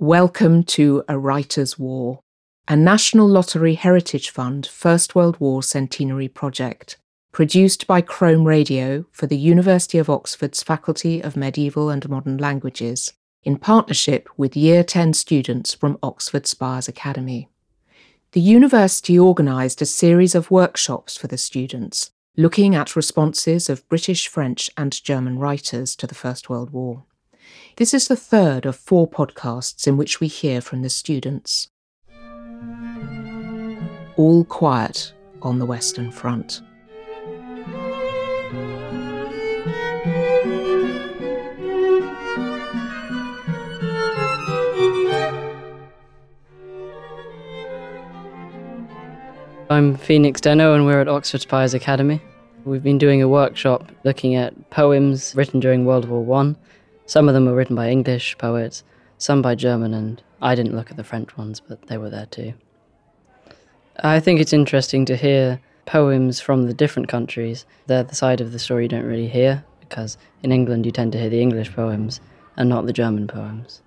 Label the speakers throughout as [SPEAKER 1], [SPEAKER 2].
[SPEAKER 1] Welcome to A Writer's War, a National Lottery Heritage Fund First World War Centenary project, produced by Chrome Radio for the University of Oxford's Faculty of Medieval and Modern Languages, in partnership with Year 10 students from Oxford Spires Academy. The university organised a series of workshops for the students, looking at responses of British, French, and German writers to the First World War. This is the third of four podcasts in which we hear from the students. All quiet on the Western Front.
[SPEAKER 2] I'm Phoenix Deno, and we're at Oxford Spires Academy. We've been doing a workshop looking at poems written during World War One some of them were written by English poets, some by German, and I didn't look at the French ones, but they were there too. I think it's interesting to hear poems from the different countries. They're the side of the story you don't really hear, because in England you tend to hear the English poems and not the German poems.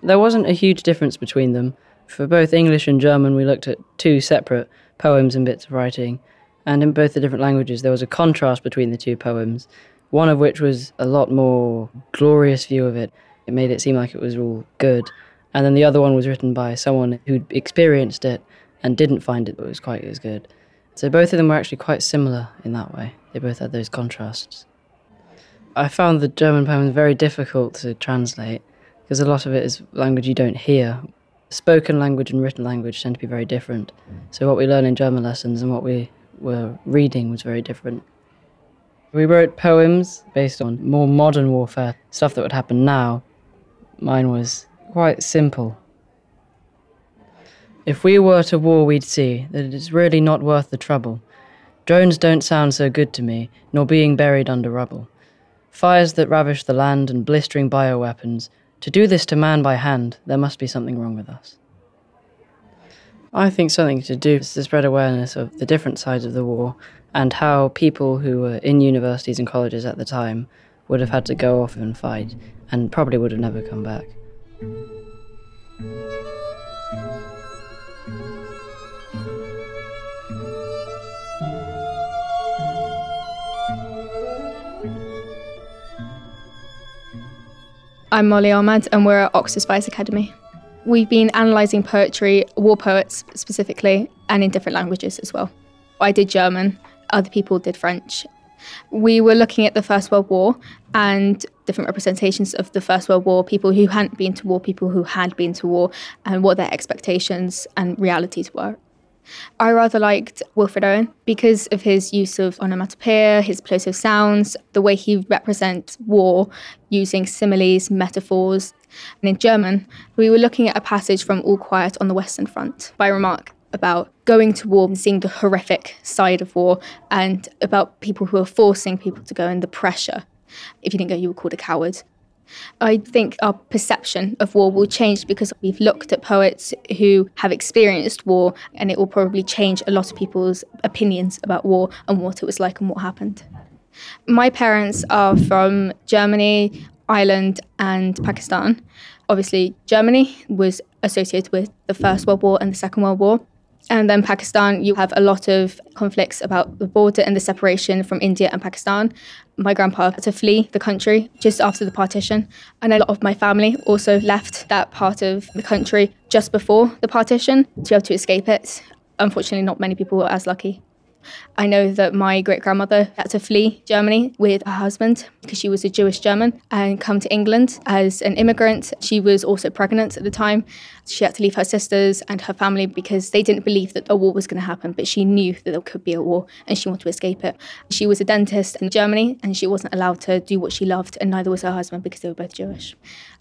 [SPEAKER 2] There wasn't a huge difference between them. For both English and German, we looked at two separate poems and bits of writing, and in both the different languages, there was a contrast between the two poems, one of which was a lot more glorious view of it. It made it seem like it was all good. And then the other one was written by someone who'd experienced it and didn't find it was quite as good. So both of them were actually quite similar in that way. They both had those contrasts. I found the German poem very difficult to translate because a lot of it is language you don't hear. Spoken language and written language tend to be very different. So what we learn in German lessons and what we were reading was very different. We wrote poems based on more modern warfare, stuff that would happen now. Mine was quite simple. If we were to war, we'd see that it is really not worth the trouble. Drones don't sound so good to me, nor being buried under rubble. Fires that ravish the land and blistering bioweapons. To do this to man by hand, there must be something wrong with us. I think something to do is to spread awareness of the different sides of the war and how people who were in universities and colleges at the time would have had to go off and fight and probably would have never come back.
[SPEAKER 3] I'm Molly Ahmad, and we're at Oxford Spires Academy. We've been analysing poetry, war poets specifically, and in different languages as well. I did German, other people did French. We were looking at the First World War and different representations of the First World War, people who hadn't been to war, people who had been to war, and what their expectations and realities were. I rather liked Wilfred Owen because of his use of onomatopoeia, his plosive sounds, the way he represents war using similes, metaphors. And in German, we were looking at a passage from All Quiet on the Western Front by Remarque about going to war and seeing the horrific side of war and about people who are forcing people to go and the pressure. If you didn't go, you were called a coward. I think our perception of war will change because we've looked at poets who have experienced war, and it will probably change a lot of people's opinions about war and what it was like and what happened. My parents are from Germany, Ireland, and Pakistan. Obviously, Germany was associated with the First World War and the Second World War. And then Pakistan, you have a lot of conflicts about the border and the separation from India and Pakistan. My grandpa had to flee the country just after the partition. And a lot of my family also left that part of the country just before the partition to be able to escape it. Unfortunately, not many people were as lucky. I know that my great grandmother had to flee Germany with her husband because she was a Jewish German and come to England as an immigrant. She was also pregnant at the time. She had to leave her sisters and her family because they didn't believe that a war was going to happen, but she knew that there could be a war and she wanted to escape it. She was a dentist in Germany and she wasn't allowed to do what she loved, and neither was her husband because they were both Jewish.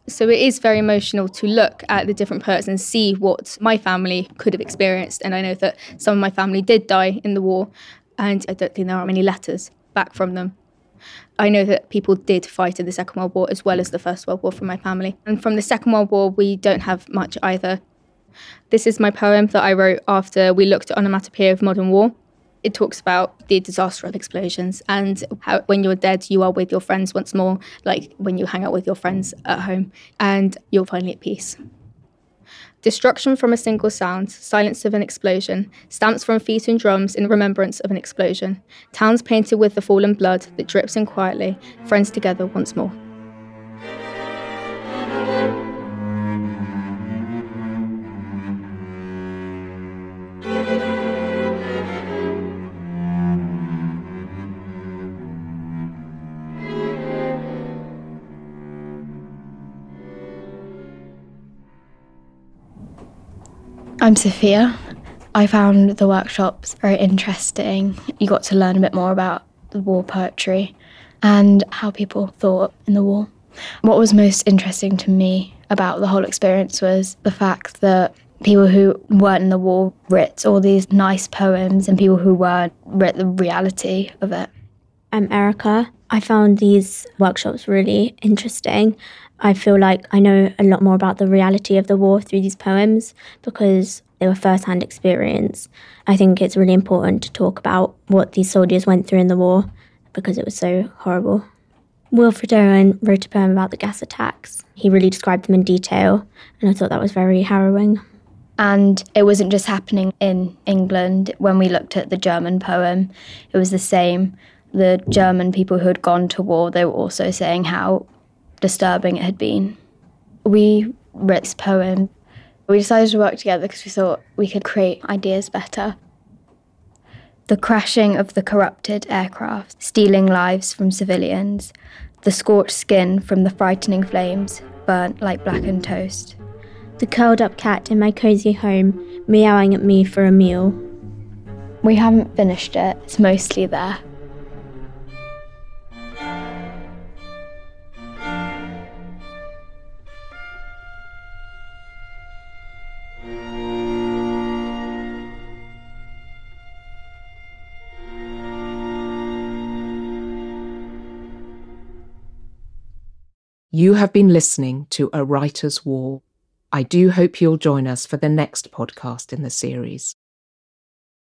[SPEAKER 3] So it is very emotional to look at the different poets and see what my family could have experienced. And I know that some of my family did die in the war, and I don't think there are many letters back from them. I know that people did fight in the Second World War as well as the First World War from my family. And from the Second World War, we don't have much either. This is my poem that I wrote after we looked at onomatopoeia of modern war. It talks about the disaster of explosions and how when you're dead, you are with your friends once more, like when you hang out with your friends at home and you're finally at peace. Destruction from a single sound, silence of an explosion, stamps from feet and drums in remembrance of an explosion, towns painted with the fallen blood that drips in quietly, friends together once more.
[SPEAKER 4] I'm Sophia. I found the workshops very interesting. You got to learn a bit more about the war poetry and how people thought in the war. What was most interesting to me about the whole experience was the fact that people who weren't in the war writ all these nice poems and people who weren't writ the reality of it.
[SPEAKER 5] I'm Erica. I found these workshops really interesting. I feel like I know a lot more about the reality of the war through these poems because they were first hand experience. I think it's really important to talk about what these soldiers went through in the war because it was so horrible. Wilfred Owen wrote a poem about the gas attacks. He really described them in detail, and I thought that was very harrowing.
[SPEAKER 4] And it wasn't just happening in England. When we looked at the German poem, it was the same. The German people who had gone to war, they were also saying how disturbing it had been. We wrote this poem. We decided to work together because we thought we could create ideas better. The crashing of the corrupted aircraft, stealing lives from civilians, the scorched skin from the frightening flames, burnt like blackened toast.
[SPEAKER 5] The curled up cat in my cosy home, meowing at me for a meal.
[SPEAKER 4] We haven't finished it, it's mostly there.
[SPEAKER 1] You have been listening to A Writer's War. I do hope you'll join us for the next podcast in the series.